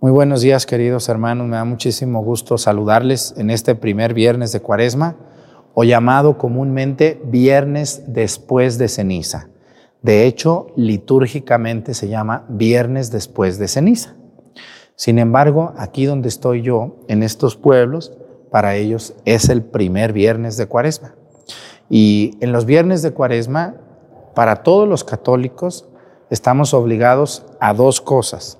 Muy buenos días, queridos hermanos. Me da muchísimo gusto saludarles en este primer viernes de Cuaresma, o llamado comúnmente Viernes después de ceniza. De hecho, litúrgicamente se llama Viernes después de ceniza. Sin embargo, aquí donde estoy yo, en estos pueblos, para ellos es el primer viernes de Cuaresma. Y en los viernes de Cuaresma, para todos los católicos, estamos obligados a dos cosas.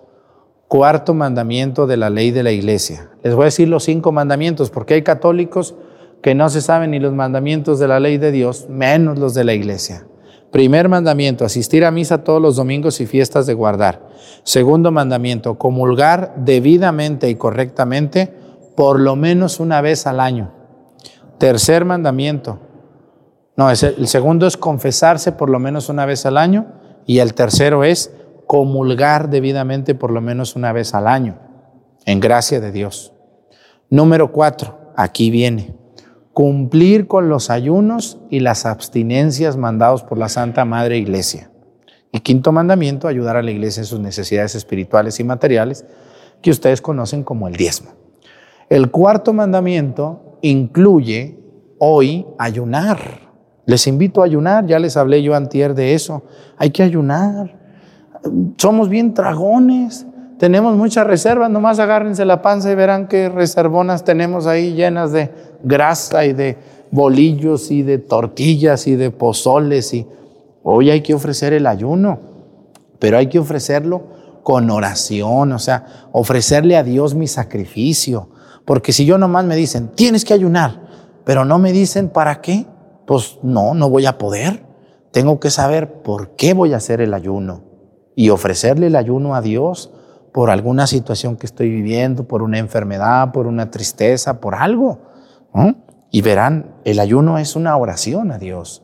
Cuarto mandamiento de la ley de la iglesia. Les voy a decir los cinco mandamientos, porque hay católicos que no se saben ni los mandamientos de la ley de Dios, menos los de la iglesia. Primer mandamiento, asistir a misa todos los domingos y fiestas de guardar. Segundo mandamiento, comulgar debidamente y correctamente por lo menos una vez al año. Tercer mandamiento, no, el segundo es confesarse por lo menos una vez al año y el tercero es comulgar debidamente por lo menos una vez al año, en gracia de Dios. Número cuatro, aquí viene, cumplir con los ayunos y las abstinencias mandados por la Santa Madre Iglesia. Y quinto mandamiento, ayudar a la iglesia en sus necesidades espirituales y materiales, que ustedes conocen como el diezmo. El cuarto mandamiento incluye hoy ayunar. Les invito a ayunar, ya les hablé yo antier de eso. Hay que ayunar. Somos bien dragones, tenemos muchas reservas, nomás agárrense la panza y verán qué reservonas tenemos ahí llenas de grasa y de bolillos y de tortillas y de pozoles. Y hoy hay que ofrecer el ayuno, pero hay que ofrecerlo con oración, o sea, ofrecerle a Dios mi sacrificio. Porque si yo nomás me dicen, tienes que ayunar, pero no me dicen para qué, pues no, no voy a poder. Tengo que saber por qué voy a hacer el ayuno y ofrecerle el ayuno a Dios por alguna situación que estoy viviendo, por una enfermedad, por una tristeza, por algo. Y verán, el ayuno es una oración a Dios.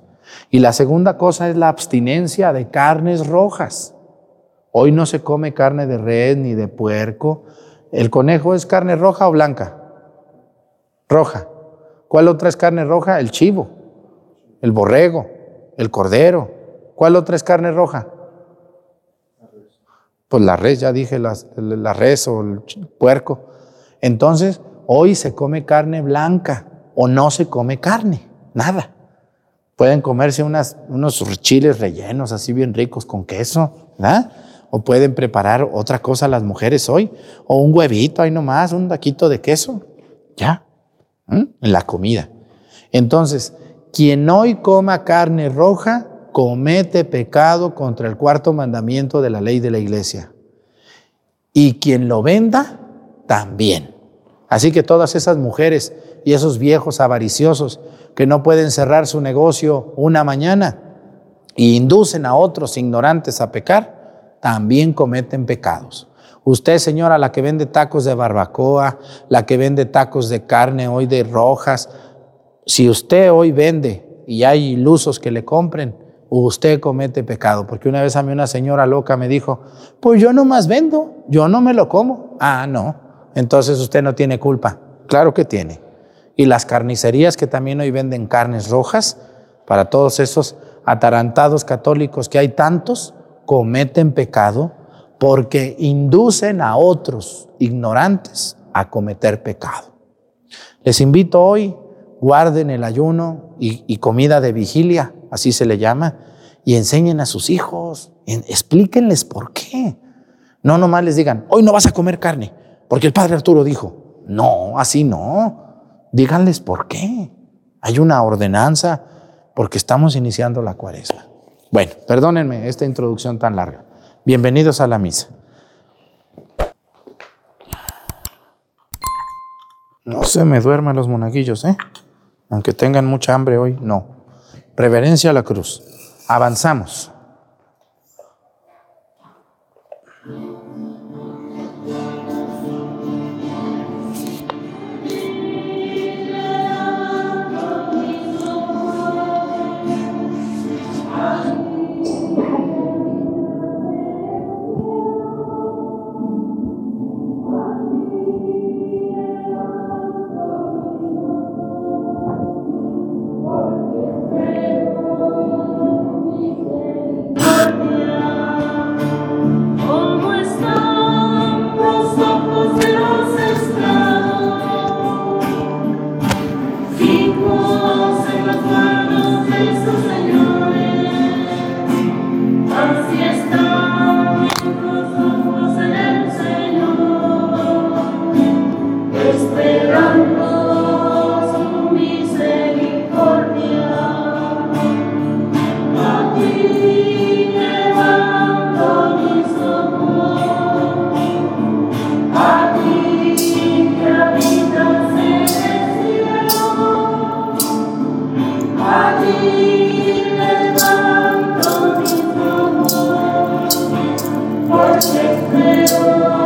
Y la segunda cosa es la abstinencia de carnes rojas. Hoy no se come carne de red ni de puerco. ¿El conejo es carne roja o blanca? Roja. ¿Cuál otra es carne roja? El chivo el borrego, el cordero. ¿Cuál otra es carne roja? Pues la res, ya dije, la, la res o el puerco. Entonces, hoy se come carne blanca o no se come carne, nada. Pueden comerse unos chiles rellenos así bien ricos con queso, ¿verdad? O pueden preparar otra cosa las mujeres hoy, o un huevito ahí nomás, un taquito de queso, ya, en la comida. Entonces, quien hoy coma carne roja comete pecado contra el cuarto mandamiento de la ley de la iglesia. Y quien lo venda, también. Así que todas esas mujeres y esos viejos avariciosos que no pueden cerrar su negocio una mañana e inducen a otros ignorantes a pecar, también cometen pecados. Usted, señora, la que vende tacos de barbacoa, la que vende tacos de carne hoy de rojas, si usted hoy vende y hay ilusos que le compren, usted comete pecado. Porque una vez a mí una señora loca me dijo, pues yo no más vendo, yo no me lo como. Ah, no, entonces usted no tiene culpa. Claro que tiene. Y las carnicerías que también hoy venden carnes rojas, para todos esos atarantados católicos que hay tantos, cometen pecado porque inducen a otros ignorantes a cometer pecado. Les invito hoy guarden el ayuno y, comida de vigilia, así se le llama, y enseñen a sus hijos, explíquenles por qué. No nomás les digan, hoy no vas a comer carne, porque el padre Arturo dijo, no, así no, díganles por qué. Hay una ordenanza porque estamos iniciando la cuaresma. Bueno, perdónenme esta introducción tan larga. Bienvenidos a la misa. No se me duerman los monaguillos, ¿eh? Aunque tengan mucha hambre hoy, no. Reverencia a la cruz. Avanzamos. Spirit.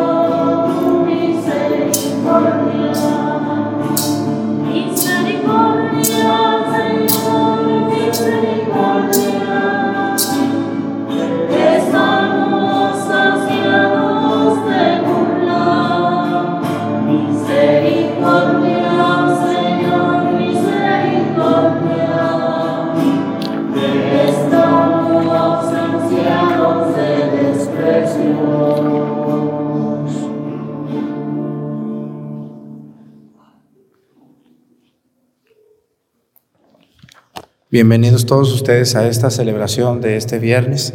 Bienvenidos todos ustedes a esta celebración de este viernes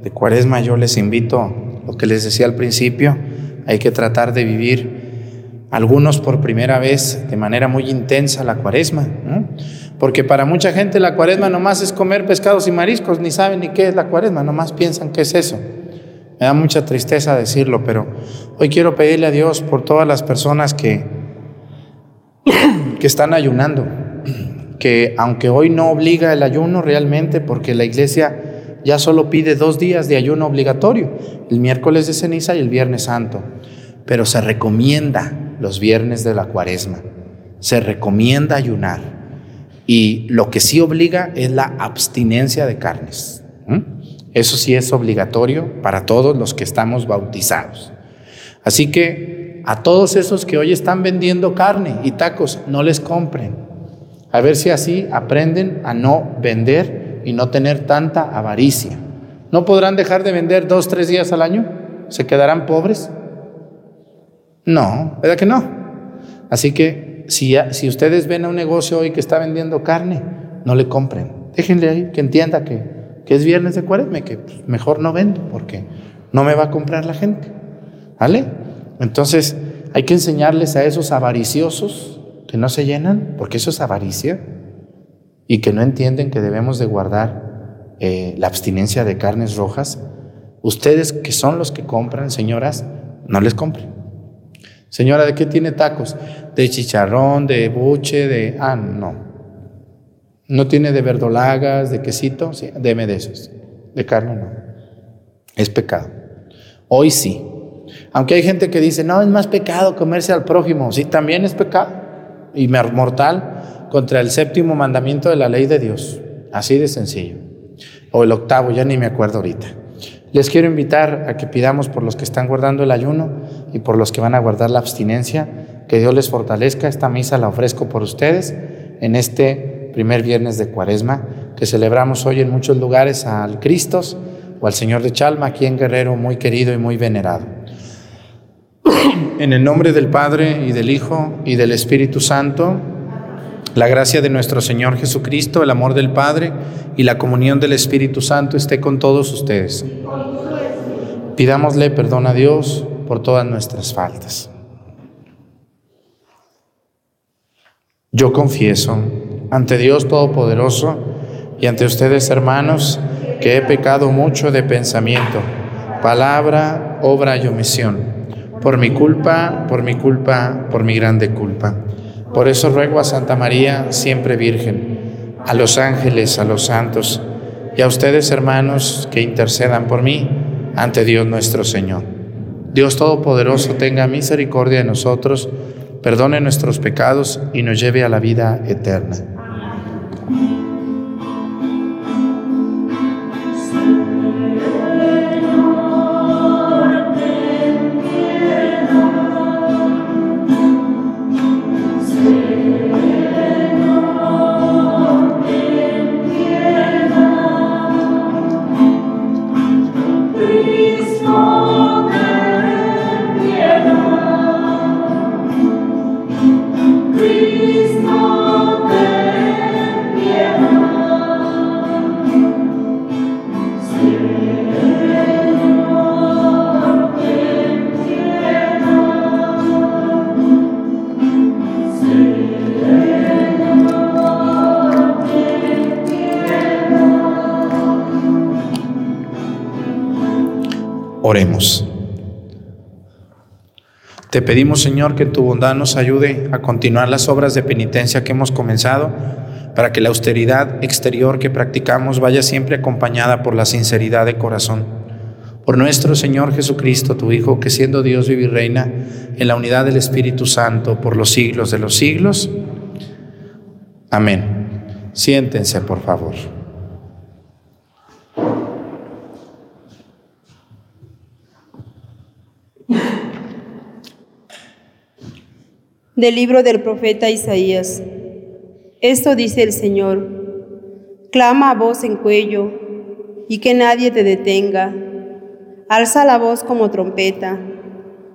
de Cuaresma. Yo les invito, lo que les decía al principio, hay que tratar de vivir algunos por primera vez de manera muy intensa la Cuaresma, porque para mucha gente la Cuaresma nomás es comer pescados y mariscos, ni saben ni qué es la Cuaresma, nomás piensan que es eso. Me da mucha tristeza decirlo, pero hoy quiero pedirle a Dios por todas las personas que, que están ayunando que aunque hoy no obliga el ayuno realmente, porque la iglesia ya solo pide dos días de ayuno obligatorio, el miércoles de ceniza y el viernes santo, pero se recomienda los viernes de la cuaresma, se recomienda ayunar. Y lo que sí obliga es la abstinencia de carnes. Eso sí es obligatorio para todos los que estamos bautizados. Así que a todos esos que hoy están vendiendo carne y tacos, no les compren. A ver si así aprenden a no vender y no tener tanta avaricia. ¿No podrán dejar de vender dos, tres días al año? ¿Se quedarán pobres? No, ¿verdad que no? Así que si, si ustedes ven a un negocio hoy que está vendiendo carne, no le compren. Déjenle ahí que entienda que, es viernes de cuaresma, que pues, mejor no vendo porque no me va a comprar la gente. ¿Vale? Entonces hay que enseñarles a esos avariciosos que no se llenan, porque eso es avaricia, y que no entienden que debemos de guardar eh, la abstinencia de carnes rojas, ustedes que son los que compran, señoras, no les compren. Señora, ¿de qué tiene tacos? De chicharrón, de buche, de... Ah, no. No tiene de verdolagas, de quesito, sí, deme de esos. De carne no. Es pecado. Hoy sí. Aunque hay gente que dice, no, es más pecado comerse al prójimo. Sí, también es pecado y mortal contra el séptimo mandamiento de la ley de Dios. Así de sencillo. O el octavo, ya ni me acuerdo ahorita. Les quiero invitar a que pidamos por los que están guardando el ayuno y por los que van a guardar la abstinencia, que Dios les fortalezca. Esta misa la ofrezco por ustedes en este primer viernes de Cuaresma, que celebramos hoy en muchos lugares al Cristo o al Señor de Chalma, aquí en Guerrero, muy querido y muy venerado. En el nombre del Padre y del Hijo y del Espíritu Santo, la gracia de nuestro Señor Jesucristo, el amor del Padre y la comunión del Espíritu Santo esté con todos ustedes. Pidámosle perdón a Dios por todas nuestras faltas. Yo confieso ante Dios Todopoderoso y ante ustedes, hermanos, que he pecado mucho de pensamiento, palabra, obra y omisión por mi culpa, por mi culpa, por mi grande culpa. Por eso ruego a Santa María, siempre Virgen, a los ángeles, a los santos y a ustedes, hermanos, que intercedan por mí ante Dios nuestro Señor. Dios Todopoderoso tenga misericordia de nosotros, perdone nuestros pecados y nos lleve a la vida eterna. Te pedimos, Señor, que tu bondad nos ayude a continuar las obras de penitencia que hemos comenzado, para que la austeridad exterior que practicamos vaya siempre acompañada por la sinceridad de corazón. Por nuestro Señor Jesucristo, tu Hijo, que siendo Dios vive y reina en la unidad del Espíritu Santo por los siglos de los siglos. Amén. Siéntense, por favor. Del libro del profeta Isaías. Esto dice el Señor, clama a voz en cuello y que nadie te detenga. Alza la voz como trompeta.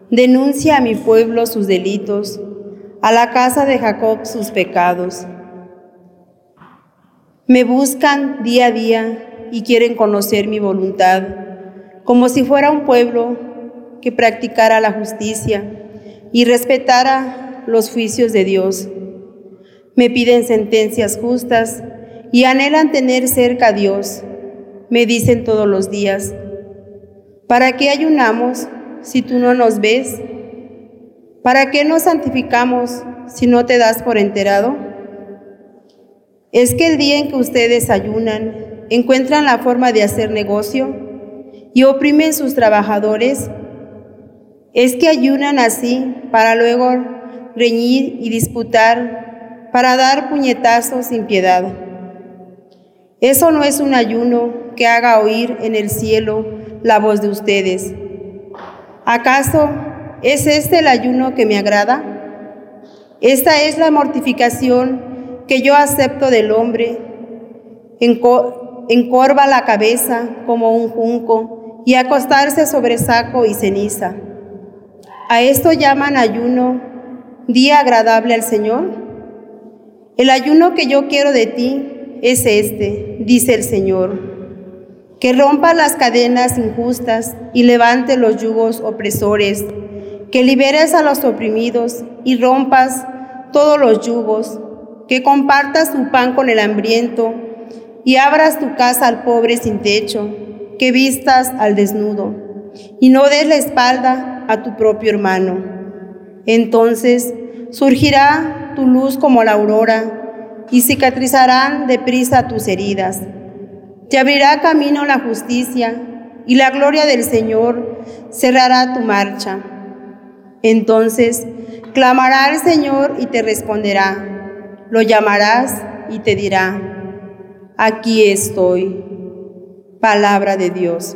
Denuncia a mi pueblo sus delitos, a la casa de Jacob sus pecados. Me buscan día a día y quieren conocer mi voluntad, como si fuera un pueblo que practicara la justicia y respetara los juicios de Dios me piden sentencias justas y anhelan tener cerca a Dios. Me dicen todos los días, ¿para qué ayunamos si tú no nos ves? ¿Para qué nos santificamos si no te das por enterado? ¿Es que el día en que ustedes ayunan encuentran la forma de hacer negocio y oprimen sus trabajadores? ¿Es que ayunan así para luego reñir y disputar para dar puñetazos sin piedad. Eso no es un ayuno que haga oír en el cielo la voz de ustedes. ¿Acaso es este el ayuno que me agrada? Esta es la mortificación que yo acepto del hombre. encorva la cabeza como un junco y acostarse sobre saco y ceniza. ¿A esto llaman ayuno, día agradable al Señor? El ayuno que yo quiero de ti es este, dice el Señor, que rompa las cadenas injustas y levante los yugos opresores, que liberes a los oprimidos y rompas todos los yugos, que compartas tu pan con el hambriento y abras tu casa al pobre sin techo, que vistas al desnudo y no des la espalda a tu propio hermano. Entonces surgirá tu luz como la aurora, y cicatrizarán deprisa tus heridas. Te abrirá camino la justicia, y la gloria del Señor cerrará tu marcha. Entonces clamará al Señor y te responderá. Lo llamarás y te dirá, aquí estoy. Palabra de Dios.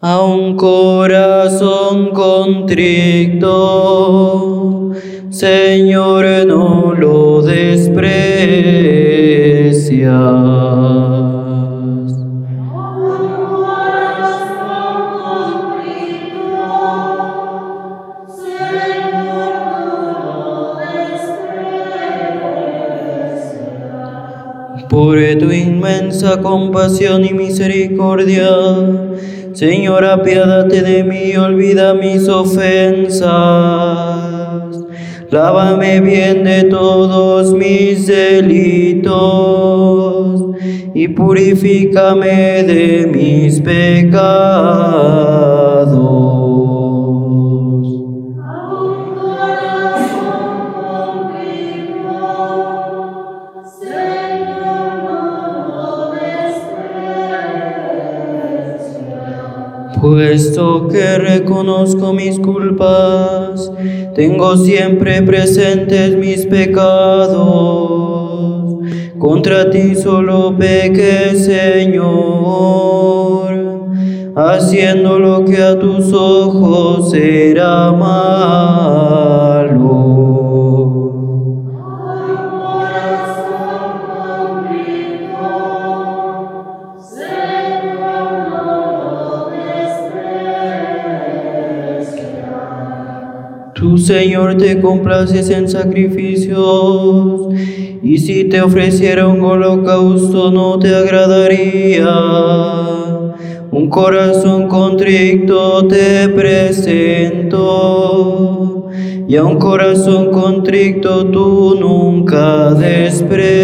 A un corazón contrito, Señor, no lo desprecias. Por tu inmensa compasión y misericordia, Señor, apiádate de mí, olvida mis ofensas. Lávame bien de todos mis delitos y purifícame de mis pecados. Puesto que reconozco mis culpas, tengo siempre presentes mis pecados. Contra ti solo pequé, Señor, haciendo lo que a tus ojos era malo. Señor, te complaces en sacrificios, y si te ofreciera un holocausto no te agradaría. Un corazón contrito te presento, y a un corazón contrito tú nunca desprecias.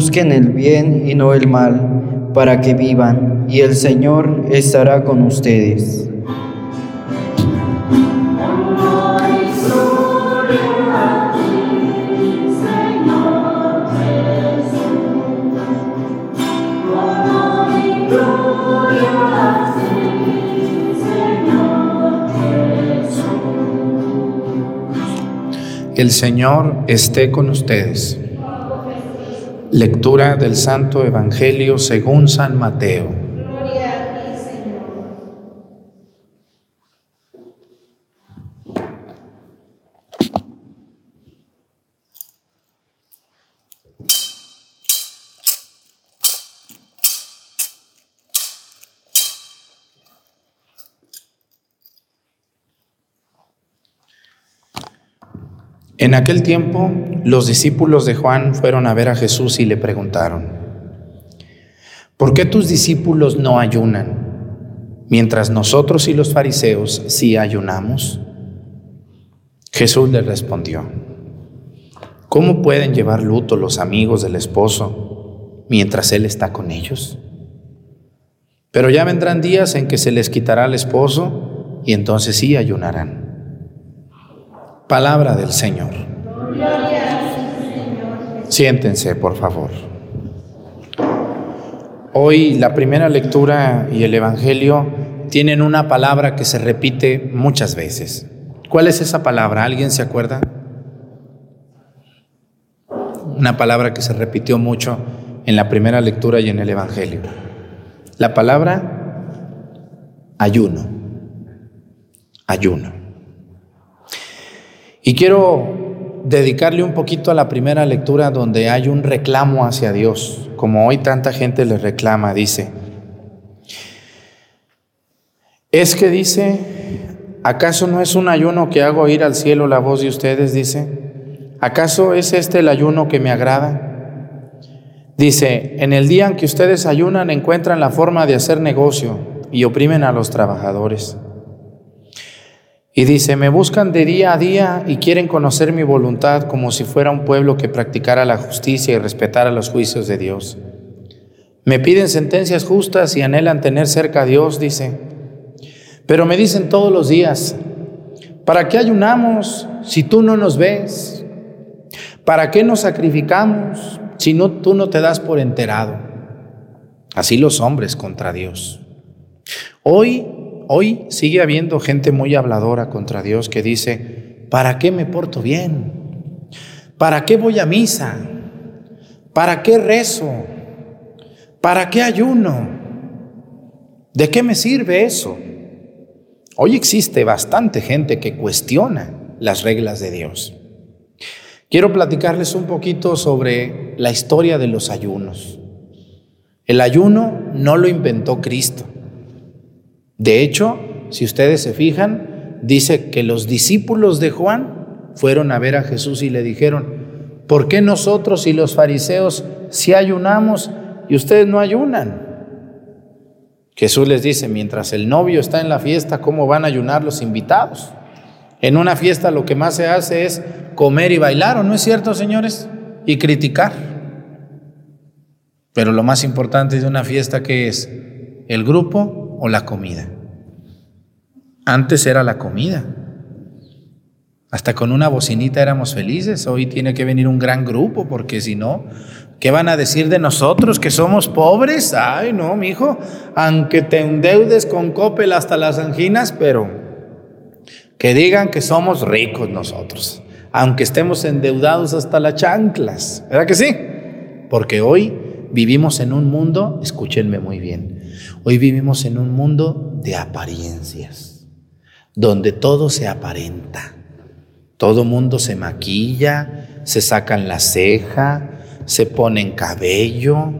Busquen el bien y no el mal, para que vivan, y el Señor estará con ustedes. El Señor esté con ustedes. Lectura del Santo Evangelio según San Mateo. En aquel tiempo, los discípulos de Juan fueron a ver a Jesús y le preguntaron, ¿por qué tus discípulos no ayunan, mientras nosotros y los fariseos sí ayunamos? Jesús les respondió, ¿cómo pueden llevar luto los amigos del esposo mientras él está con ellos? Pero ya vendrán días en que se les quitará el esposo y entonces sí ayunarán. Palabra del Señor. Siéntense, por favor. Hoy la primera lectura y el Evangelio tienen una palabra que se repite muchas veces. ¿Cuál es esa palabra? ¿Alguien se acuerda? Una palabra que se repitió mucho en la primera lectura y en el Evangelio. La palabra ayuno. Ayuno. Y quiero dedicarle un poquito a la primera lectura donde hay un reclamo hacia Dios, como hoy tanta gente le reclama, dice, es que dice, ¿acaso no es un ayuno que hago ir al cielo la voz de ustedes? Dice, ¿acaso es este el ayuno que me agrada? Dice, en el día en que ustedes ayunan encuentran la forma de hacer negocio y oprimen a los trabajadores. Y dice, me buscan de día a día y quieren conocer mi voluntad como si fuera un pueblo que practicara la justicia y respetara los juicios de Dios. Me piden sentencias justas y anhelan tener cerca a Dios, dice. Pero me dicen todos los días, ¿para qué ayunamos si tú no nos ves? ¿Para qué nos sacrificamos si no, tú no te das por enterado? Así los hombres contra Dios. Hoy hoy sigue habiendo gente muy habladora contra Dios que dice, ¿para qué me porto bien? ¿Para qué voy a misa? ¿Para qué rezo? ¿Para qué ayuno? ¿De qué me sirve eso? Hoy existe bastante gente que cuestiona las reglas de Dios. Quiero platicarles un poquito sobre la historia de los ayunos. El ayuno no lo inventó Cristo. De hecho, si ustedes se fijan, dice que los discípulos de Juan fueron a ver a Jesús y le dijeron, ¿por qué nosotros y los fariseos si ayunamos y ustedes no ayunan? Jesús les dice, mientras el novio está en la fiesta, ¿cómo van a ayunar los invitados? En una fiesta lo que más se hace es comer y bailar, ¿o no es cierto, señores? Y criticar. Pero lo más importante de una fiesta que es el grupo o la comida. Antes era la comida. Hasta con una bocinita éramos felices. Hoy tiene que venir un gran grupo, porque si no, ¿qué van a decir de nosotros que somos pobres? Ay, no, mi hijo, aunque te endeudes con copel hasta las anginas, pero que digan que somos ricos nosotros, aunque estemos endeudados hasta las chanclas. ¿Verdad que sí? Porque hoy vivimos en un mundo, escúchenme muy bien, Hoy vivimos en un mundo de apariencias, donde todo se aparenta. Todo mundo se maquilla, se sacan la ceja, se ponen cabello,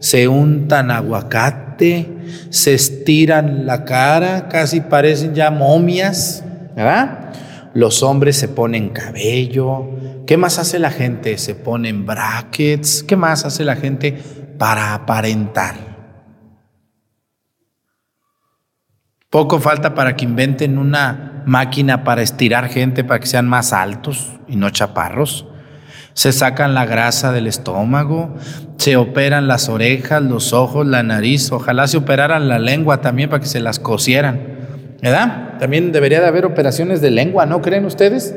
se untan aguacate, se estiran la cara, casi parecen ya momias, ¿verdad? Los hombres se ponen cabello. ¿Qué más hace la gente? Se ponen brackets. ¿Qué más hace la gente para aparentar? Poco falta para que inventen una máquina para estirar gente para que sean más altos y no chaparros. Se sacan la grasa del estómago, se operan las orejas, los ojos, la nariz. Ojalá se operaran la lengua también para que se las cosieran. ¿Verdad? También debería de haber operaciones de lengua, ¿no creen ustedes?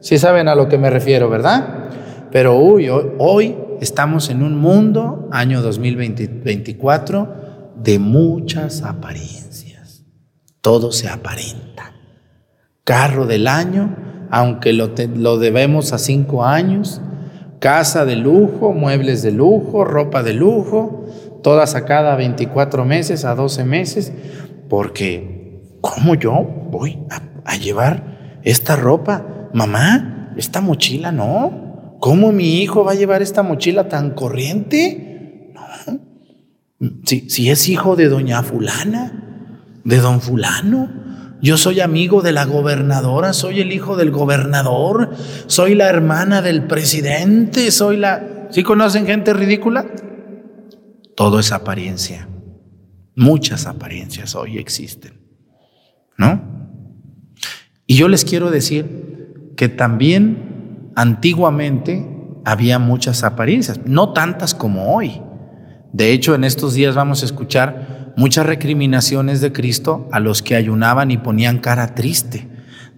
Sí saben a lo que me refiero, ¿verdad? Pero hoy, hoy estamos en un mundo, año 2024, de muchas apariencias. Todo se aparenta. Carro del año, aunque lo, lo debemos a cinco años, casa de lujo, muebles de lujo, ropa de lujo, toda sacada a 24 meses, a 12 meses, porque ¿cómo yo voy a, llevar esta ropa? Mamá, esta mochila no. ¿Cómo mi hijo va a llevar esta mochila tan corriente? No. Si, es hijo de doña fulana, de don fulano, yo soy amigo de la gobernadora, soy el hijo del gobernador, soy la hermana del presidente, soy la... ¿Sí conocen gente ridícula? Todo es apariencia. Muchas apariencias hoy existen. ¿No? Y yo les quiero decir que también antiguamente había muchas apariencias, no tantas como hoy. De hecho, en estos días vamos a escuchar muchas recriminaciones de Cristo a los que ayunaban y ponían cara triste.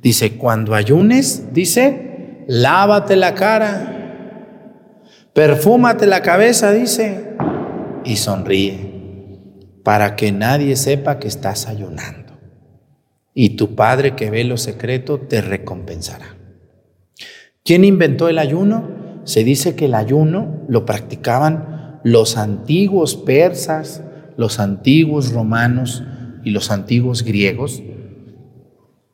Dice, cuando ayunes, dice, lávate la cara, perfúmate la cabeza, dice, y sonríe, para que nadie sepa que estás ayunando. Y tu Padre que ve lo secreto te recompensará. ¿Quién inventó el ayuno? Se dice que el ayuno lo practicaban los antiguos persas, los antiguos romanos y los antiguos griegos,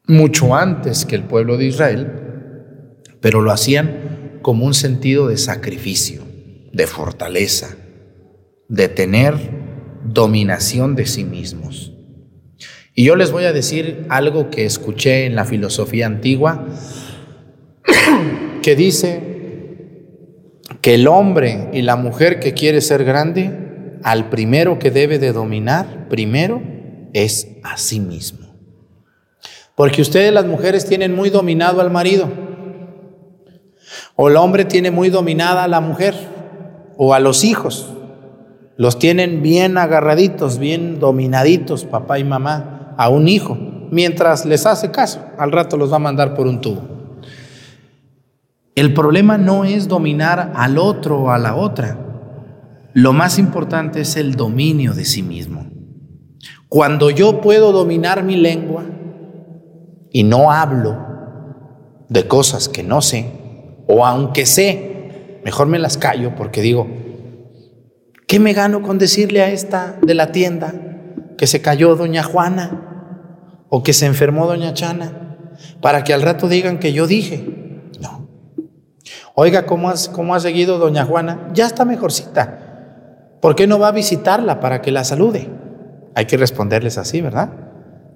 mucho antes que el pueblo de Israel, pero lo hacían como un sentido de sacrificio, de fortaleza, de tener dominación de sí mismos. Y yo les voy a decir algo que escuché en la filosofía antigua, que dice que el hombre y la mujer que quiere ser grande al primero que debe de dominar, primero, es a sí mismo. Porque ustedes las mujeres tienen muy dominado al marido, o el hombre tiene muy dominada a la mujer, o a los hijos. Los tienen bien agarraditos, bien dominaditos, papá y mamá, a un hijo, mientras les hace caso. Al rato los va a mandar por un tubo. El problema no es dominar al otro o a la otra. Lo más importante es el dominio de sí mismo. Cuando yo puedo dominar mi lengua y no hablo de cosas que no sé, o aunque sé, mejor me las callo porque digo, ¿qué me gano con decirle a esta de la tienda que se cayó doña Juana o que se enfermó doña Chana? Para que al rato digan que yo dije. Oiga, ¿cómo, cómo ha seguido doña Juana? Ya está mejorcita. ¿Por qué no va a visitarla para que la salude? Hay que responderles así, ¿verdad?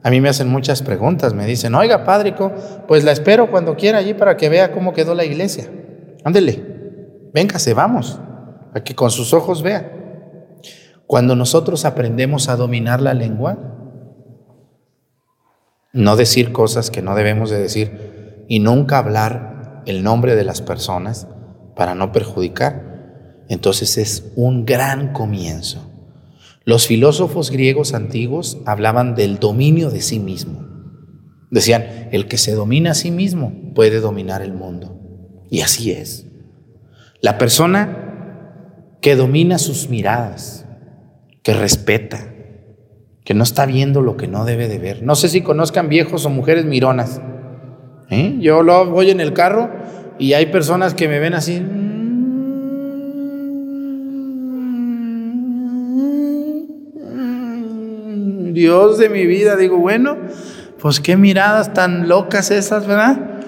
A mí me hacen muchas preguntas, me dicen, oiga, Pádrico, pues la espero cuando quiera allí para que vea cómo quedó la iglesia. Ándele, véngase, vamos, a que con sus ojos vea. Cuando nosotros aprendemos a dominar la lengua, no decir cosas que no debemos de decir y nunca hablar el nombre de las personas para no perjudicar, entonces es un gran comienzo. Los filósofos griegos antiguos hablaban del dominio de sí mismo. Decían, el que se domina a sí mismo puede dominar el mundo. Y así es. La persona que domina sus miradas, que respeta, que no está viendo lo que no debe de ver. No sé si conozcan viejos o mujeres mironas. ¿Eh? Yo lo voy en el carro y hay personas que me ven así, Dios de mi vida, digo, bueno, pues qué miradas tan locas esas, ¿verdad?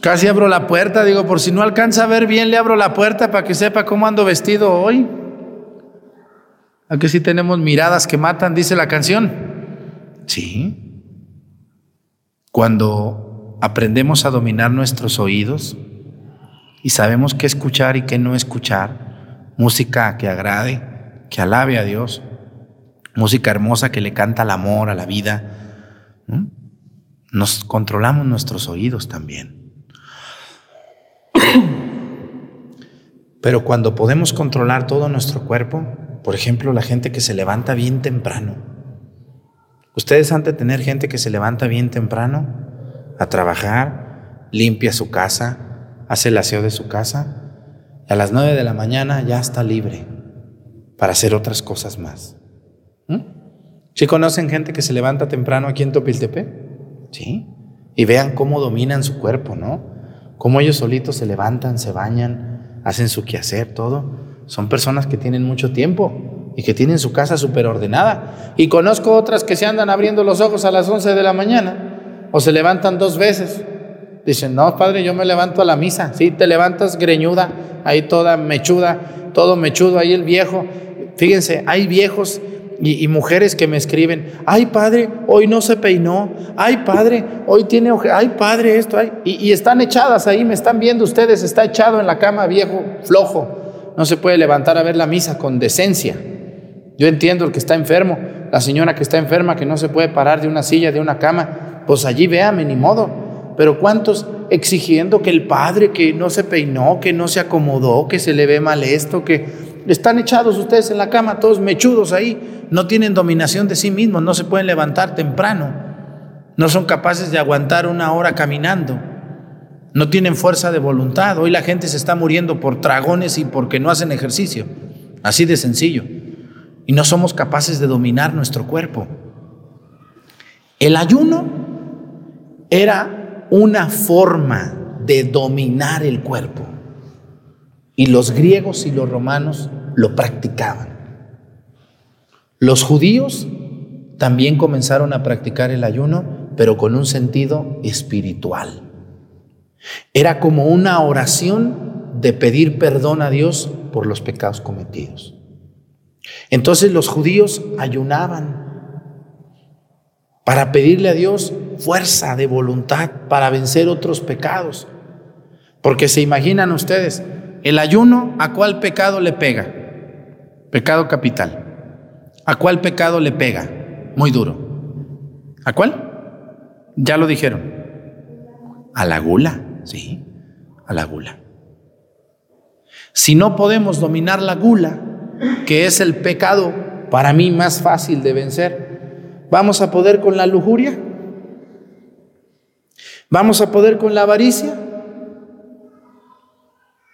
Casi abro la puerta, digo, por si no alcanza a ver bien, le abro la puerta para que sepa cómo ando vestido hoy. ¿A que sí tenemos miradas que matan, dice la canción? Sí. Cuando aprendemos a dominar nuestros oídos y sabemos qué escuchar y qué no escuchar, música que agrade, que alabe a Dios, música hermosa que le canta al amor, a la vida. Nos controlamos nuestros oídos también. Pero cuando podemos controlar todo nuestro cuerpo, por ejemplo, la gente que se levanta bien temprano. Ustedes han de tener gente que se levanta bien temprano a trabajar, limpia su casa, hace el aseo de su casa, y a las nueve de la mañana ya está libre para hacer otras cosas más. ¿Mm? ¿Sí conocen gente que se levanta temprano aquí en Topiltepe? Sí. Y vean cómo dominan su cuerpo, ¿no? Cómo ellos solitos se levantan, se bañan, hacen su quehacer, todo. Son personas que tienen mucho tiempo y que tienen su casa súper ordenada. Y conozco otras que se andan abriendo los ojos a las 11 de la mañana o se levantan dos veces. Dicen, no, padre, yo me levanto a la misa. Sí, te levantas greñuda, ahí toda mechuda, todo mechudo, ahí el viejo. Fíjense, hay viejos y, mujeres que me escriben, ay padre, hoy no se peinó, ay padre, hoy tiene oje, ay padre esto, ay, y, y, están echadas ahí, me están viendo ustedes, está echado en la cama viejo, flojo, no se puede levantar a ver la misa con decencia. Yo entiendo el que está enfermo, la señora que está enferma, que no se puede parar de una silla, de una cama, pues allí véame, ni modo. Pero ¿cuántos exigiendo que el padre que no se peinó, que no se acomodó, que se le ve mal esto, que están echados ustedes en la cama, todos mechudos ahí, no tienen dominación de sí mismos, no se pueden levantar temprano, no son capaces de aguantar una hora caminando, no tienen fuerza de voluntad. Hoy la gente se está muriendo por tragones y porque no hacen ejercicio, así de sencillo. Y no somos capaces de dominar nuestro cuerpo. El ayuno era una forma de dominar el cuerpo. Y los griegos y los romanos lo practicaban. Los judíos también comenzaron a practicar el ayuno, pero con un sentido espiritual. Era como una oración de pedir perdón a Dios por los pecados cometidos. Entonces los judíos ayunaban para pedirle a Dios fuerza de voluntad para vencer otros pecados. Porque se imaginan ustedes, el ayuno, ¿a cuál pecado le pega? Pecado capital. ¿A cuál pecado le pega? Muy duro. ¿A cuál? Ya lo dijeron. A la gula, sí, a la gula. Si no podemos dominar la gula, que es el pecado para mí más fácil de vencer, ¿vamos a poder con la lujuria? ¿Vamos a poder con la avaricia?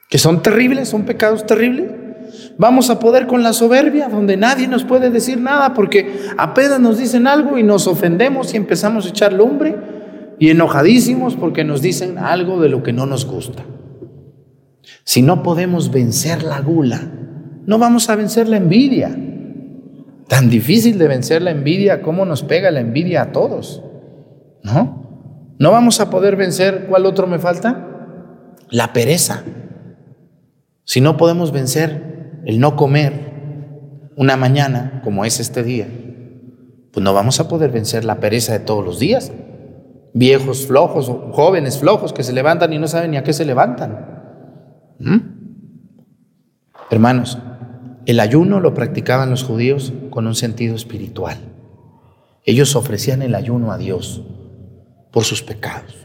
que son terribles, son pecados terribles. Vamos a poder con la soberbia, donde nadie nos puede decir nada, porque apenas nos dicen algo y nos ofendemos y empezamos a echar lumbre y enojadísimos porque nos dicen algo de lo que no nos gusta. Si no podemos vencer la gula, no vamos a vencer la envidia. Tan difícil de vencer la envidia, ¿cómo nos pega la envidia a todos? ¿No? No vamos a poder vencer, ¿cuál otro me falta? La pereza. Si no podemos vencer el no comer una mañana como es este día, pues no vamos a poder vencer la pereza de todos los días. Viejos flojos, jóvenes flojos que se levantan y no saben ni a qué se levantan. ¿Mm? Hermanos, el ayuno lo practicaban los judíos con un sentido espiritual. Ellos ofrecían el ayuno a Dios por sus pecados.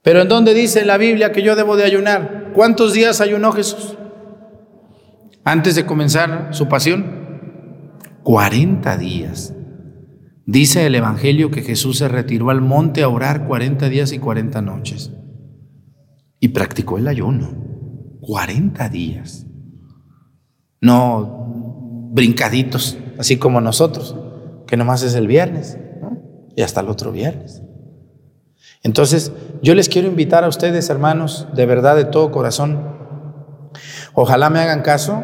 Pero ¿en dónde dice la Biblia que yo debo de ayunar? ¿Cuántos días ayunó Jesús? Antes de comenzar su pasión. 40 días. Dice el Evangelio que Jesús se retiró al monte a orar 40 días y 40 noches. Y practicó el ayuno. 40 días. No brincaditos, así como nosotros, que nomás es el viernes y hasta el otro viernes. Entonces, yo les quiero invitar a ustedes, hermanos, de verdad, de todo corazón, ojalá me hagan caso,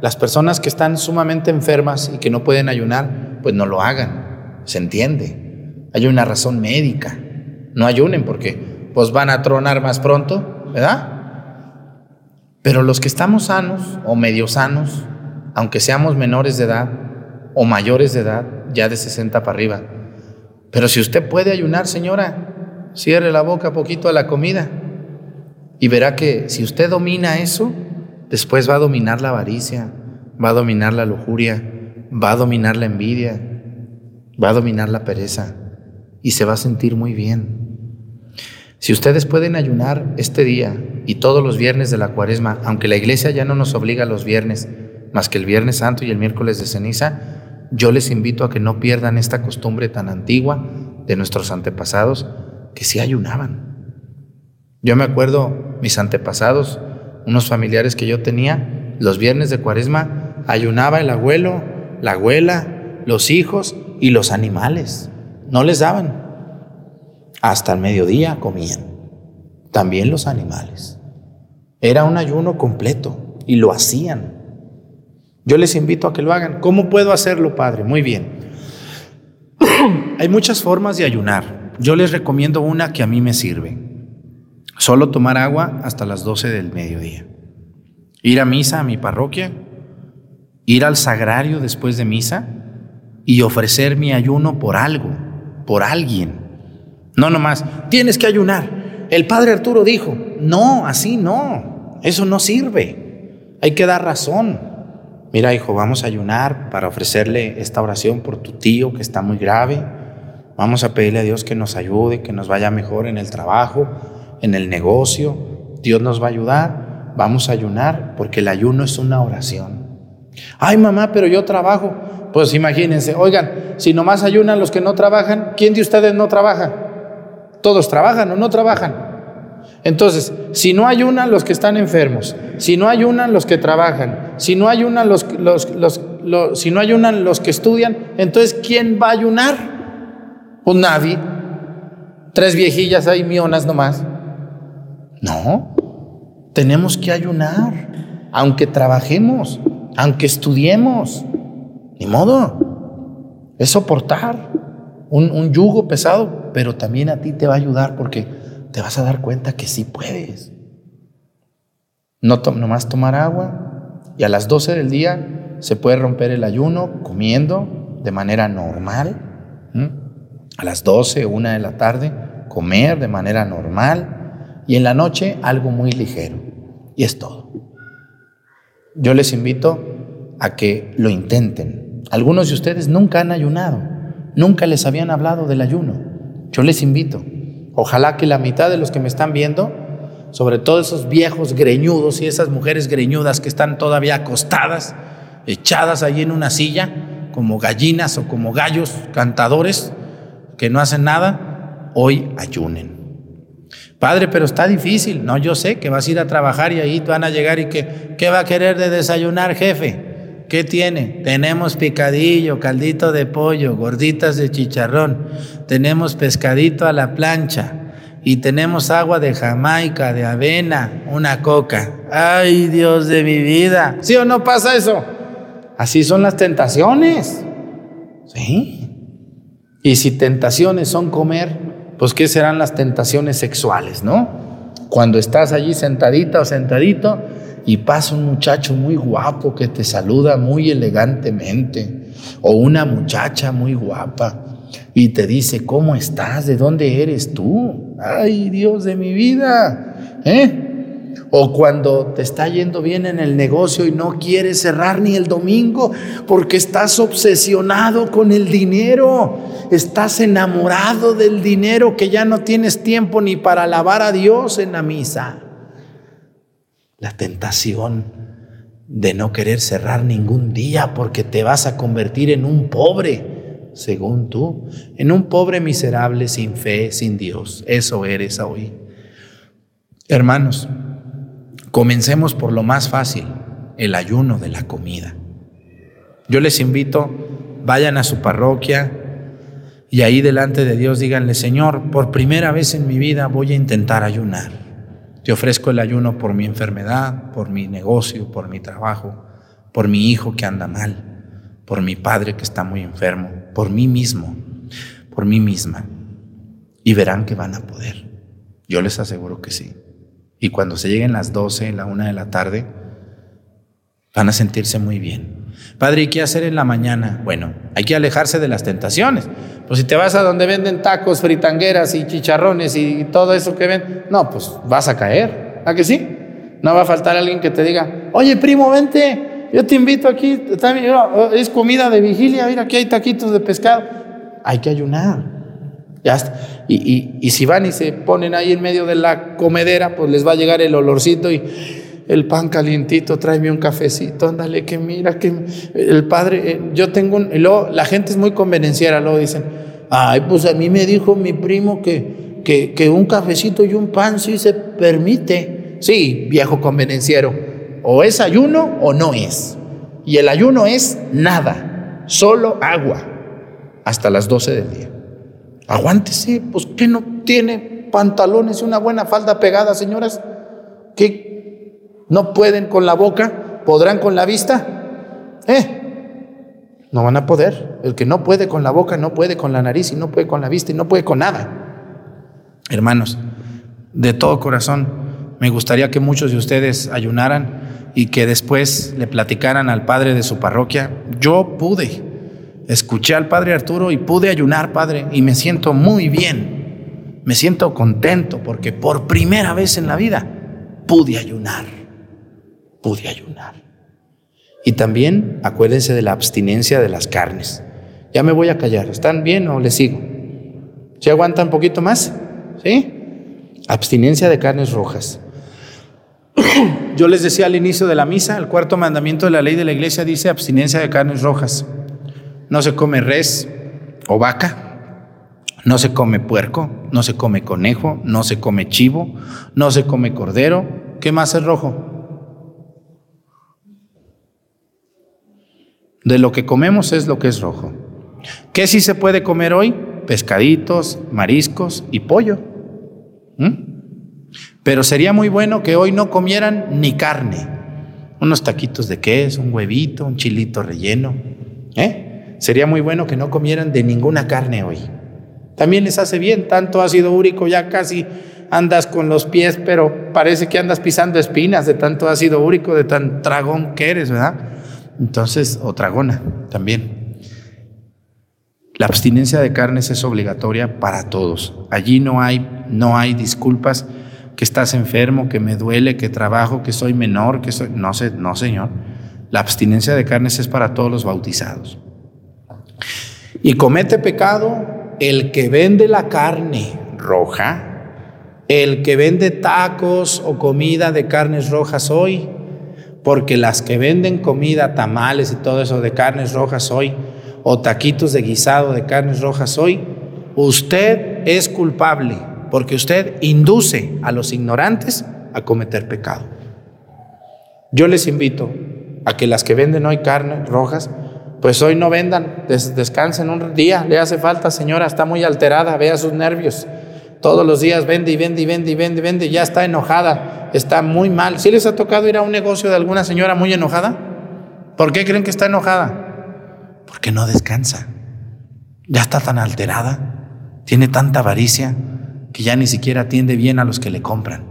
las personas que están sumamente enfermas y que no pueden ayunar, pues no lo hagan, se entiende. Hay una razón médica, no ayunen porque pues van a tronar más pronto, ¿verdad? Pero los que estamos sanos o medio sanos, aunque seamos menores de edad o mayores de edad, ya de 60 para arriba, pero si usted puede ayunar, señora, Cierre la boca poquito a la comida y verá que si usted domina eso, después va a dominar la avaricia, va a dominar la lujuria, va a dominar la envidia, va a dominar la pereza y se va a sentir muy bien. Si ustedes pueden ayunar este día y todos los viernes de la cuaresma, aunque la iglesia ya no nos obliga los viernes, más que el Viernes Santo y el miércoles de ceniza, yo les invito a que no pierdan esta costumbre tan antigua de nuestros antepasados, que sí ayunaban. Yo me acuerdo, mis antepasados, unos familiares que yo tenía, los viernes de cuaresma, ayunaba el abuelo, la abuela, los hijos y los animales. No les daban. Hasta el mediodía comían. También los animales. Era un ayuno completo y lo hacían. Yo les invito a que lo hagan. ¿Cómo puedo hacerlo, Padre? Muy bien. Hay muchas formas de ayunar. Yo les recomiendo una que a mí me sirve. Solo tomar agua hasta las 12 del mediodía. Ir a misa a mi parroquia. Ir al sagrario después de misa y ofrecer mi ayuno por algo, por alguien. No nomás, tienes que ayunar. El padre Arturo dijo, no, así no, eso no sirve. Hay que dar razón mira hijo, vamos a ayunar para ofrecerle esta oración por tu tío que está muy grave. Vamos a pedirle a Dios que nos ayude, que nos vaya mejor en el trabajo, en el negocio. Dios nos va a ayudar. Vamos a ayunar porque el ayuno es una oración. Ay mamá, pero yo trabajo. Pues imagínense, oigan, si nomás ayunan los que no trabajan, ¿quién de ustedes no trabaja? Todos trabajan o no trabajan. Entonces, si no ayunan los que están enfermos, si no ayunan los que trabajan, si no ayunan los, los, los, si no ayunan los que estudian, entonces ¿quién va a ayunar? Pues nadie. Tres viejillas ahí mionas nomás. No, tenemos que ayunar, aunque trabajemos, aunque estudiemos. Ni modo. Es soportar un, un yugo pesado, pero también a ti te va a ayudar porque te vas a dar cuenta que sí puedes. No nomás tomar agua y a las 12 del día se puede romper el ayuno comiendo de manera normal. A las 12, una de la tarde, comer de manera normal y en la noche algo muy ligero. Y es todo. Yo les invito a que lo intenten. Algunos de ustedes nunca han ayunado, nunca les habían hablado del ayuno. Yo les invito Ojalá que la mitad de los que me están viendo, sobre todo esos viejos greñudos y esas mujeres greñudas que están todavía acostadas, echadas allí en una silla, como gallinas o como gallos cantadores que no hacen nada, hoy ayunen. Padre, pero está difícil. No, yo sé que vas a ir a trabajar y ahí van a llegar y que, ¿qué va a querer de desayunar, jefe? ¿Qué tiene? Tenemos picadillo, caldito de pollo, gorditas de chicharrón, tenemos pescadito a la plancha y tenemos agua de Jamaica, de avena, una coca. ¡Ay, Dios de mi vida! ¿Sí o no pasa eso? Así son las tentaciones. ¿Sí? Y si tentaciones son comer, pues ¿qué serán las tentaciones sexuales, no? Cuando estás allí sentadita o sentadito, y pasa un muchacho muy guapo que te saluda muy elegantemente, o una muchacha muy guapa y te dice, ¿cómo estás? ¿De dónde eres tú? Ay, Dios de mi vida. ¿Eh? O cuando te está yendo bien en el negocio y no quieres cerrar ni el domingo porque estás obsesionado con el dinero, estás enamorado del dinero que ya no tienes tiempo ni para alabar a Dios en la misa la tentación de no querer cerrar ningún día porque te vas a convertir en un pobre, según tú, en un pobre miserable sin fe, sin Dios. Eso eres hoy. Hermanos, comencemos por lo más fácil, el ayuno de la comida. Yo les invito, vayan a su parroquia y ahí delante de Dios díganle, Señor, por primera vez en mi vida voy a intentar ayunar. Te ofrezco el ayuno por mi enfermedad, por mi negocio, por mi trabajo, por mi hijo que anda mal, por mi padre que está muy enfermo, por mí mismo, por mí misma. Y verán que van a poder. Yo les aseguro que sí. Y cuando se lleguen las 12, la una de la tarde, van a sentirse muy bien. Padre, ¿y qué hacer en la mañana? Bueno, hay que alejarse de las tentaciones. Pues si te vas a donde venden tacos, fritangueras y chicharrones y todo eso que ven, no, pues vas a caer. ¿A que sí? No va a faltar alguien que te diga, oye, primo, vente, yo te invito aquí, también, es comida de vigilia, mira, aquí hay taquitos de pescado. Hay que ayunar. Ya Y, y, si van y se ponen ahí en medio de la comedera, pues les va a llegar el olorcito y el pan calientito, tráeme un cafecito, ándale, que mira, que el padre, eh, yo tengo un, luego la gente es muy convenenciera, luego dicen, ay, pues a mí me dijo mi primo que, que, que un cafecito y un pan sí se permite. Sí, viejo convenenciero, o es ayuno o no es. Y el ayuno es nada, solo agua, hasta las 12 del día. Aguántese, pues que no tiene pantalones y una buena falda pegada, señoras, no pueden con la boca, podrán con la vista. ¿Eh? No van a poder. El que no puede con la boca, no puede con la nariz y no puede con la vista y no puede con nada. Hermanos, de todo corazón, me gustaría que muchos de ustedes ayunaran y que después le platicaran al padre de su parroquia. Yo pude Escuché al padre Arturo y pude ayunar, padre, y me siento muy bien. Me siento contento porque por primera vez en la vida pude ayunar. Pude ayunar. Y también acuérdense de la abstinencia de las carnes. Ya me voy a callar. ¿Están bien o les sigo? ¿Se aguantan un poquito más? ¿Sí? Abstinencia de carnes rojas. Yo les decía al inicio de la misa, el cuarto mandamiento de la ley de la iglesia dice abstinencia de carnes rojas. No se come res o vaca, no se come puerco, no se come conejo, no se come chivo, no se come cordero. ¿Qué más es rojo? De lo que comemos es lo que es rojo. ¿Qué sí se puede comer hoy? Pescaditos, mariscos y pollo. ¿Mm? Pero sería muy bueno que hoy no comieran ni carne. Unos taquitos de queso, un huevito, un chilito relleno. ¿Eh? Sería muy bueno que no comieran de ninguna carne hoy. También les hace bien, tanto ácido úrico, ya casi andas con los pies, pero parece que andas pisando espinas de tanto ácido úrico, de tan dragón que eres, ¿verdad? Entonces, o tragona también. La abstinencia de carnes es obligatoria para todos. Allí no hay, no hay disculpas que estás enfermo, que me duele, que trabajo, que soy menor, que soy... No sé, no, Señor. La abstinencia de carnes es para todos los bautizados. Y comete pecado el que vende la carne roja, el que vende tacos o comida de carnes rojas hoy, porque las que venden comida, tamales y todo eso de carnes rojas hoy, o taquitos de guisado de carnes rojas hoy, usted es culpable, porque usted induce a los ignorantes a cometer pecado. Yo les invito a que las que venden hoy carnes rojas, pues hoy no vendan, descansen un día, le hace falta, señora, está muy alterada, vea sus nervios. Todos los días vende y vende y vende y vende y vende, ya está enojada, está muy mal. ¿Sí les ha tocado ir a un negocio de alguna señora muy enojada? ¿Por qué creen que está enojada? Porque no descansa. Ya está tan alterada, tiene tanta avaricia que ya ni siquiera atiende bien a los que le compran.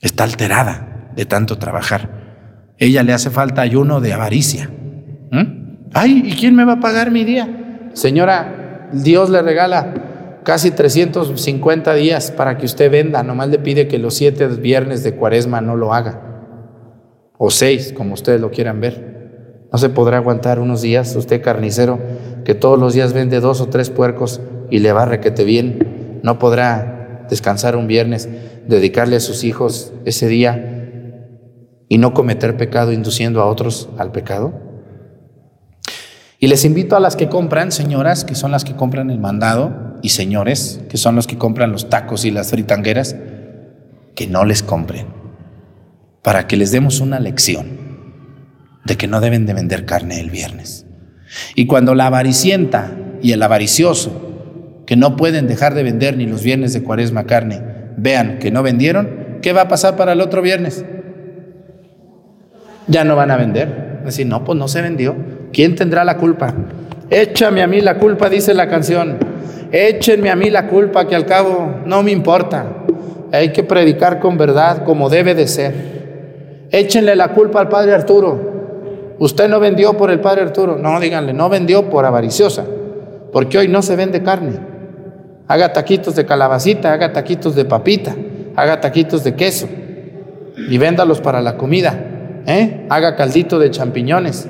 Está alterada de tanto trabajar. Ella le hace falta ayuno de avaricia. ¿Mm? Ay, ¿y quién me va a pagar mi día? Señora, Dios le regala casi 350 días para que usted venda, nomás le pide que los siete viernes de cuaresma no lo haga, o seis, como ustedes lo quieran ver. No se podrá aguantar unos días, usted carnicero, que todos los días vende dos o tres puercos y le va requete bien, no podrá descansar un viernes, dedicarle a sus hijos ese día y no cometer pecado induciendo a otros al pecado. Y les invito a las que compran, señoras, que son las que compran el mandado, y señores, que son los que compran los tacos y las fritangueras, que no les compren, para que les demos una lección de que no deben de vender carne el viernes. Y cuando la avaricienta y el avaricioso, que no pueden dejar de vender ni los viernes de cuaresma carne, vean que no vendieron, ¿qué va a pasar para el otro viernes? Ya no van a vender. Decir, no, pues no se vendió. ¿Quién tendrá la culpa? Échame a mí la culpa, dice la canción. Échenme a mí la culpa, que al cabo no me importa. Hay que predicar con verdad, como debe de ser. Échenle la culpa al padre Arturo. Usted no vendió por el padre Arturo. No, díganle, no vendió por avariciosa. Porque hoy no se vende carne. Haga taquitos de calabacita, haga taquitos de papita, haga taquitos de queso y véndalos para la comida. ¿eh? Haga caldito de champiñones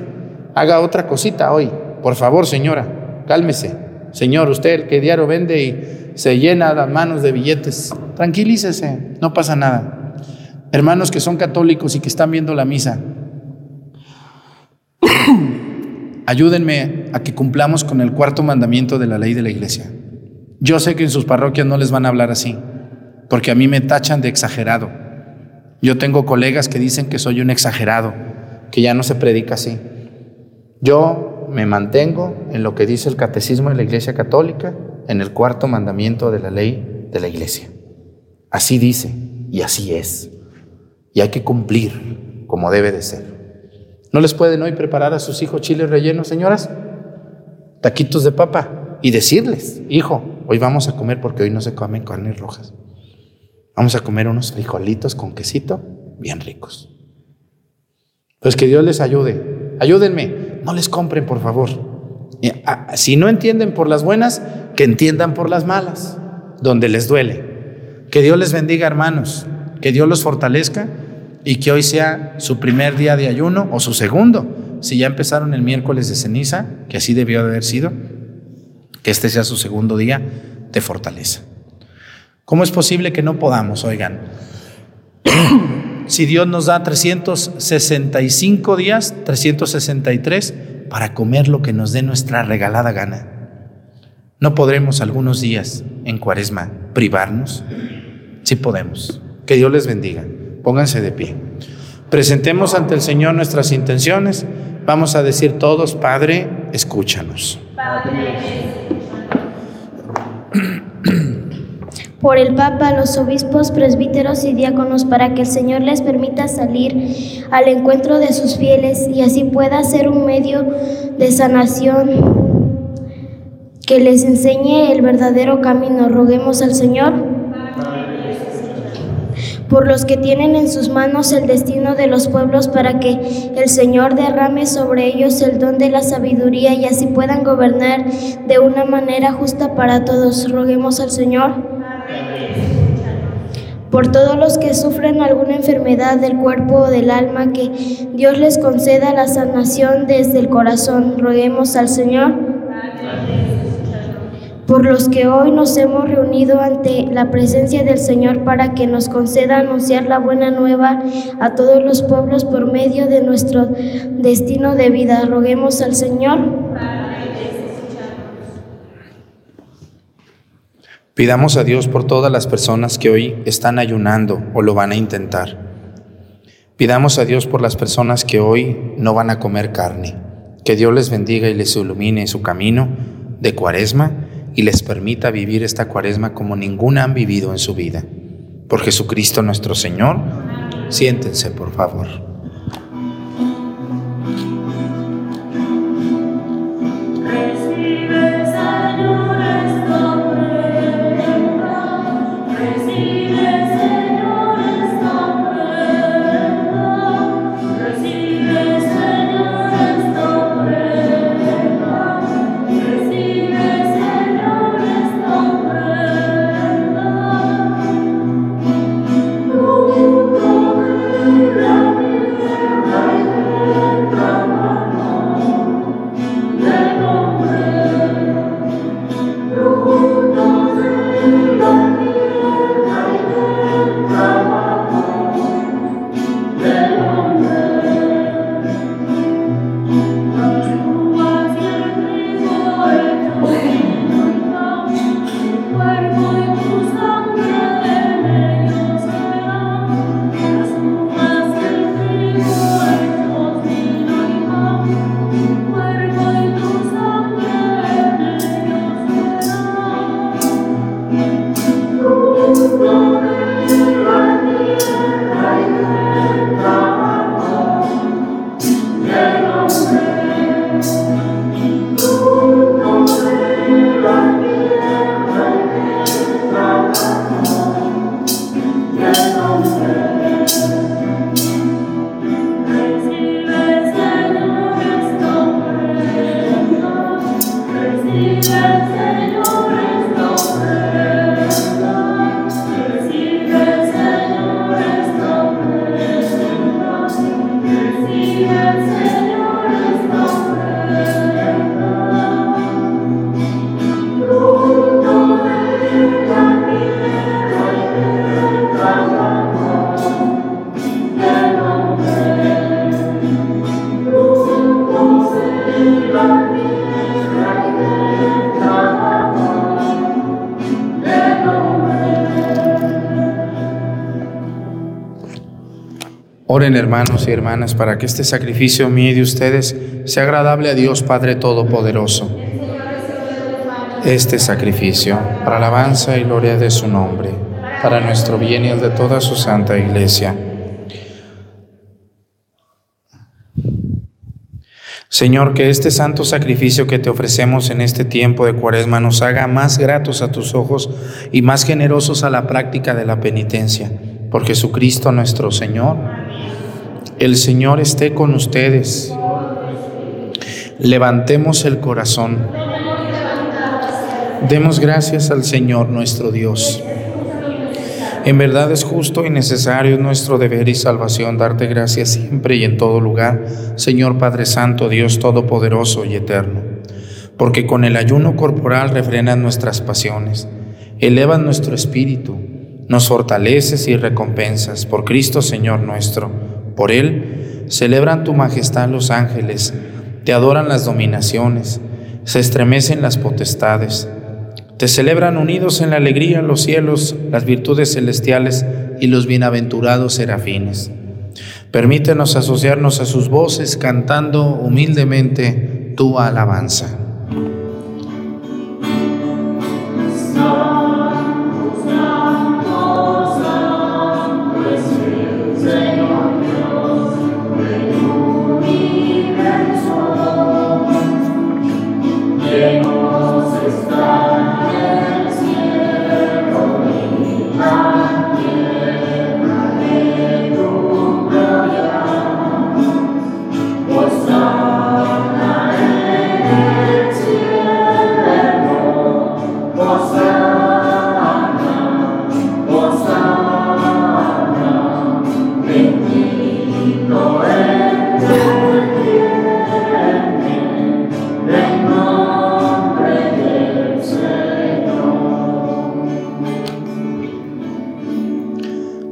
haga otra cosita hoy. Por favor, señora, cálmese. Señor, usted el que diario vende y se llena las manos de billetes, tranquilícese, no pasa nada. Hermanos que son católicos y que están viendo la misa, ayúdenme a que cumplamos con el cuarto mandamiento de la ley de la iglesia. Yo sé que en sus parroquias no les van a hablar así, porque a mí me tachan de exagerado. Yo tengo colegas que dicen que soy un exagerado, que ya no se predica así. Yo me mantengo en lo que dice el catecismo de la Iglesia Católica, en el cuarto mandamiento de la ley de la Iglesia. Así dice y así es. Y hay que cumplir como debe de ser. ¿No les pueden hoy preparar a sus hijos chiles rellenos, señoras? Taquitos de papa y decirles, hijo, hoy vamos a comer porque hoy no se comen carnes rojas. Vamos a comer unos frijolitos con quesito bien ricos. Pues que Dios les ayude. Ayúdenme. No les compren, por favor. Ah, si no entienden por las buenas, que entiendan por las malas, donde les duele. Que Dios les bendiga, hermanos. Que Dios los fortalezca y que hoy sea su primer día de ayuno o su segundo. Si ya empezaron el miércoles de ceniza, que así debió haber sido, que este sea su segundo día de fortaleza. ¿Cómo es posible que no podamos, oigan? si Dios nos da 365 días, 363, para comer lo que nos dé nuestra regalada gana, ¿no podremos algunos días en cuaresma privarnos? Sí podemos. Que Dios les bendiga. Pónganse de pie. Presentemos ante el Señor nuestras intenciones. Vamos a decir todos, Padre, escúchanos. Padre. Por el Papa, los obispos, presbíteros y diáconos para que el Señor les permita salir al encuentro de sus fieles y así pueda ser un medio de sanación que les enseñe el verdadero camino. Roguemos al Señor por los que tienen en sus manos el destino de los pueblos para que el Señor derrame sobre ellos el don de la sabiduría y así puedan gobernar de una manera justa para todos. Roguemos al Señor por todos los que sufren alguna enfermedad del cuerpo o del alma, que Dios les conceda la sanación desde el corazón. Roguemos al Señor. Por los que hoy nos hemos reunido ante la presencia del Señor para que nos conceda anunciar la buena nueva a todos los pueblos por medio de nuestro destino de vida. Roguemos al Señor. Pidamos a Dios por todas las personas que hoy están ayunando o lo van a intentar. Pidamos a Dios por las personas que hoy no van a comer carne. Que Dios les bendiga y les ilumine su camino de cuaresma y les permita vivir esta cuaresma como ninguna han vivido en su vida. Por Jesucristo nuestro Señor, siéntense por favor. Hermanos y hermanas para que este sacrificio mío y de ustedes sea agradable a Dios Padre Todopoderoso. Este sacrificio, para alabanza y gloria de su nombre, para nuestro bien y el de toda su santa iglesia. Señor, que este santo sacrificio que te ofrecemos en este tiempo de cuaresma nos haga más gratos a tus ojos y más generosos a la práctica de la penitencia. Por Jesucristo nuestro Señor. El Señor esté con ustedes. Levantemos el corazón. Demos gracias al Señor nuestro Dios. En verdad es justo y necesario nuestro deber y salvación darte gracias siempre y en todo lugar, Señor Padre Santo, Dios Todopoderoso y Eterno, porque con el ayuno corporal refrenan nuestras pasiones, elevan nuestro espíritu, nos fortaleces y recompensas por Cristo Señor nuestro por él celebran tu majestad los ángeles, te adoran las dominaciones, se estremecen las potestades, te celebran unidos en la alegría los cielos, las virtudes celestiales y los bienaventurados serafines. Permítenos asociarnos a sus voces cantando humildemente tu alabanza. song.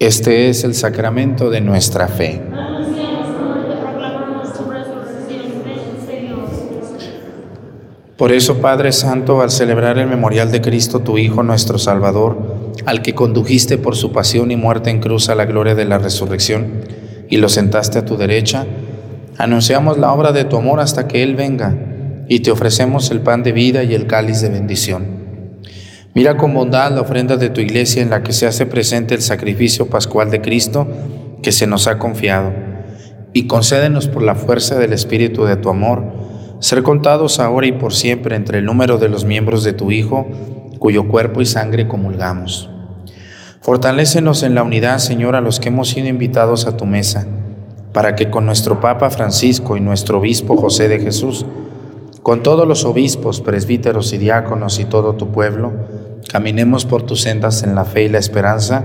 Este es el sacramento de nuestra fe. Por eso, Padre Santo, al celebrar el memorial de Cristo, tu Hijo, nuestro Salvador, al que condujiste por su pasión y muerte en cruz a la gloria de la resurrección, y lo sentaste a tu derecha, anunciamos la obra de tu amor hasta que Él venga, y te ofrecemos el pan de vida y el cáliz de bendición. Mira con bondad la ofrenda de tu iglesia en la que se hace presente el sacrificio pascual de Cristo que se nos ha confiado, y concédenos por la fuerza del Espíritu de tu amor, ser contados ahora y por siempre entre el número de los miembros de tu Hijo, cuyo cuerpo y sangre comulgamos. Fortalécenos en la unidad, Señor, a los que hemos sido invitados a tu mesa, para que con nuestro Papa Francisco y nuestro Obispo José de Jesús, con todos los obispos, presbíteros y diáconos y todo tu pueblo, caminemos por tus sendas en la fe y la esperanza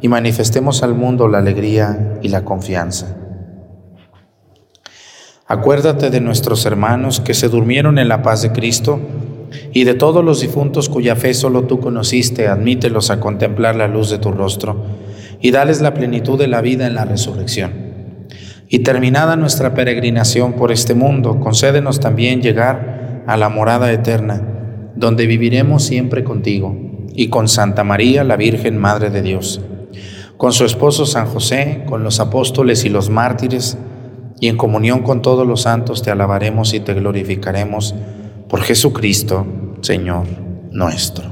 y manifestemos al mundo la alegría y la confianza. Acuérdate de nuestros hermanos que se durmieron en la paz de Cristo y de todos los difuntos cuya fe solo tú conociste, admítelos a contemplar la luz de tu rostro y dales la plenitud de la vida en la resurrección. Y terminada nuestra peregrinación por este mundo, concédenos también llegar a la morada eterna, donde viviremos siempre contigo y con Santa María, la Virgen Madre de Dios, con su esposo San José, con los apóstoles y los mártires, y en comunión con todos los santos te alabaremos y te glorificaremos por Jesucristo, Señor nuestro.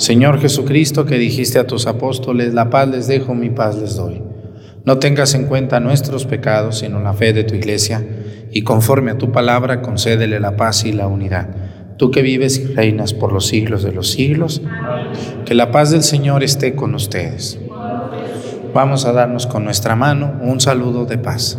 Señor Jesucristo, que dijiste a tus apóstoles, la paz les dejo, mi paz les doy. No tengas en cuenta nuestros pecados, sino la fe de tu iglesia, y conforme a tu palabra, concédele la paz y la unidad tú que vives y reinas por los siglos de los siglos, que la paz del Señor esté con ustedes. Vamos a darnos con nuestra mano un saludo de paz.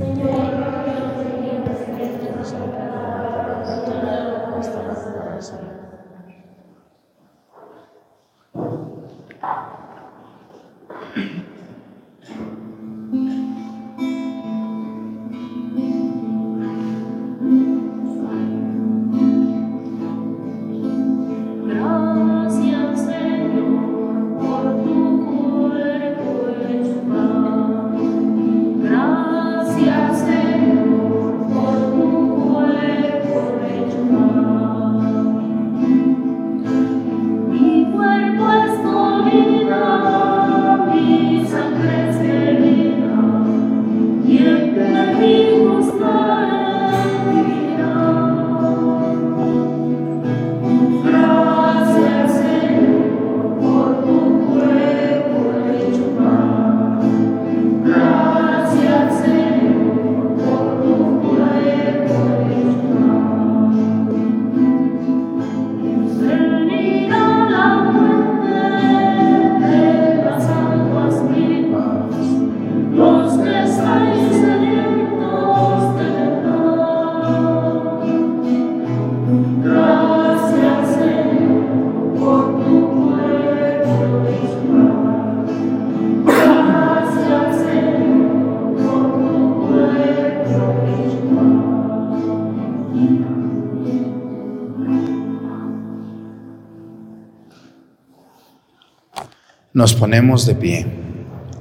Nos ponemos de pie.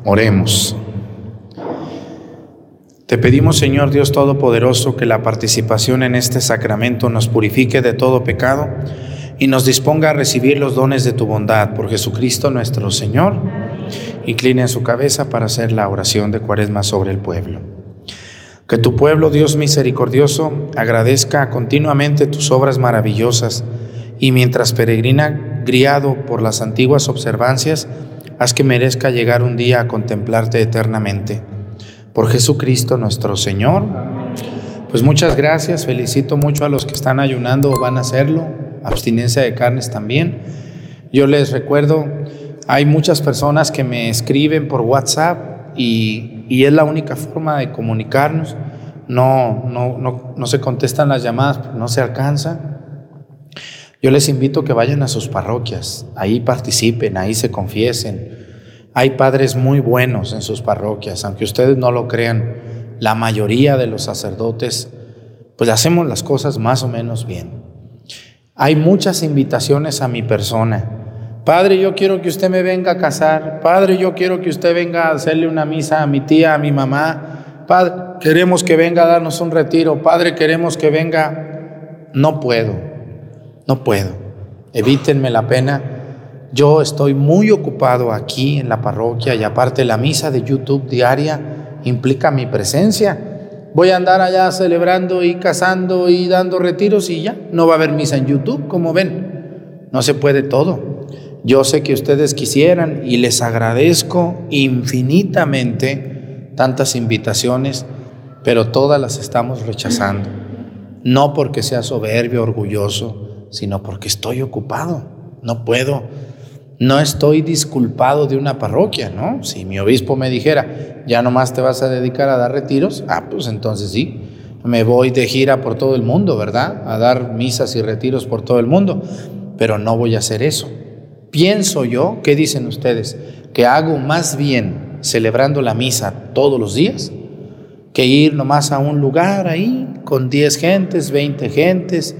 Oremos. Te pedimos, Señor Dios Todopoderoso, que la participación en este sacramento nos purifique de todo pecado y nos disponga a recibir los dones de tu bondad por Jesucristo nuestro Señor. Incline su cabeza para hacer la oración de cuaresma sobre el pueblo. Que tu pueblo, Dios misericordioso, agradezca continuamente tus obras maravillosas y mientras peregrina griado por las antiguas observancias, haz que merezca llegar un día a contemplarte eternamente por Jesucristo nuestro Señor. Pues muchas gracias, felicito mucho a los que están ayunando o van a hacerlo, abstinencia de carnes también. Yo les recuerdo, hay muchas personas que me escriben por WhatsApp y, y es la única forma de comunicarnos. No, no, no, no se contestan las llamadas, no se alcanza. Yo les invito a que vayan a sus parroquias, ahí participen, ahí se confiesen, hay padres muy buenos en sus parroquias, aunque ustedes no lo crean, la mayoría de los sacerdotes, pues hacemos las cosas más o menos bien. Hay muchas invitaciones a mi persona. Padre, yo quiero que usted me venga a casar. Padre, yo quiero que usted venga a hacerle una misa a mi tía, a mi mamá. Padre, queremos que venga a darnos un retiro. Padre, queremos que venga. No puedo, no puedo. Evítenme la pena yo estoy muy ocupado aquí en la parroquia y aparte la misa de YouTube diaria implica mi presencia. Voy a andar allá celebrando y casando y dando retiros y ya, no va a haber misa en YouTube, como ven. No se puede todo. Yo sé que ustedes quisieran y les agradezco infinitamente tantas invitaciones, pero todas las estamos rechazando. No porque sea soberbio, orgulloso, sino porque estoy ocupado. No puedo no estoy disculpado de una parroquia, ¿no? Si mi obispo me dijera, ya nomás te vas a dedicar a dar retiros, ah, pues entonces sí, me voy de gira por todo el mundo, ¿verdad? A dar misas y retiros por todo el mundo, pero no voy a hacer eso. Pienso yo, ¿qué dicen ustedes? Que hago más bien celebrando la misa todos los días que ir nomás a un lugar ahí con 10 gentes, 20 gentes.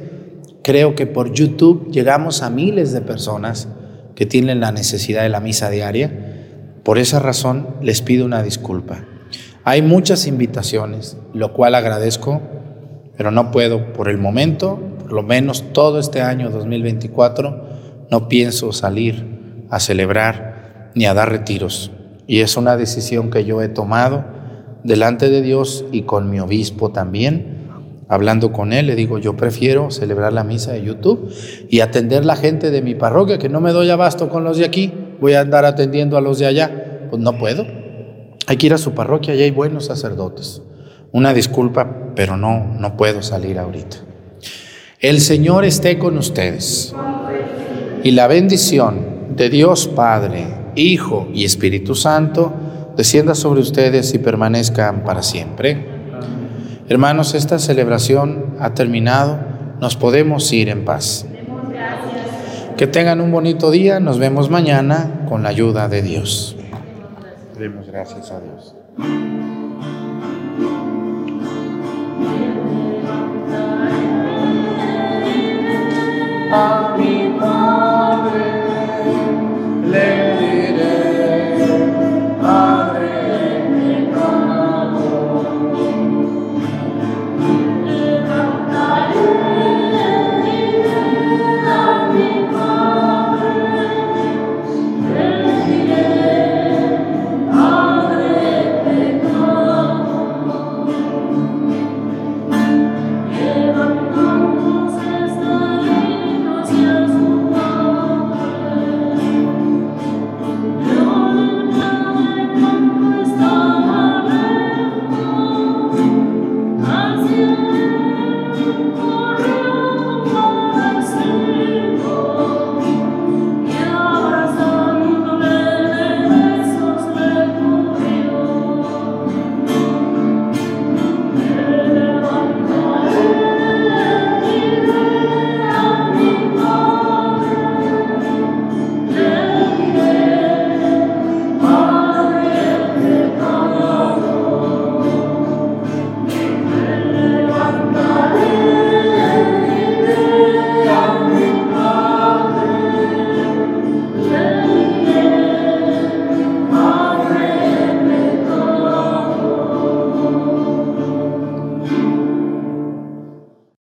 Creo que por YouTube llegamos a miles de personas que tienen la necesidad de la misa diaria. Por esa razón les pido una disculpa. Hay muchas invitaciones, lo cual agradezco, pero no puedo por el momento, por lo menos todo este año 2024, no pienso salir a celebrar ni a dar retiros. Y es una decisión que yo he tomado delante de Dios y con mi obispo también hablando con él, le digo, yo prefiero celebrar la misa de YouTube y atender la gente de mi parroquia, que no me doy abasto con los de aquí, voy a andar atendiendo a los de allá. Pues no puedo. Hay que ir a su parroquia y hay buenos sacerdotes. Una disculpa, pero no, no puedo salir ahorita. El Señor esté con ustedes. Y la bendición de Dios Padre, Hijo y Espíritu Santo descienda sobre ustedes y permanezcan para siempre. Hermanos, esta celebración ha terminado. Nos podemos ir en paz. Que tengan un bonito día. Nos vemos mañana con la ayuda de Dios. Demos gracias a Dios. A mi Padre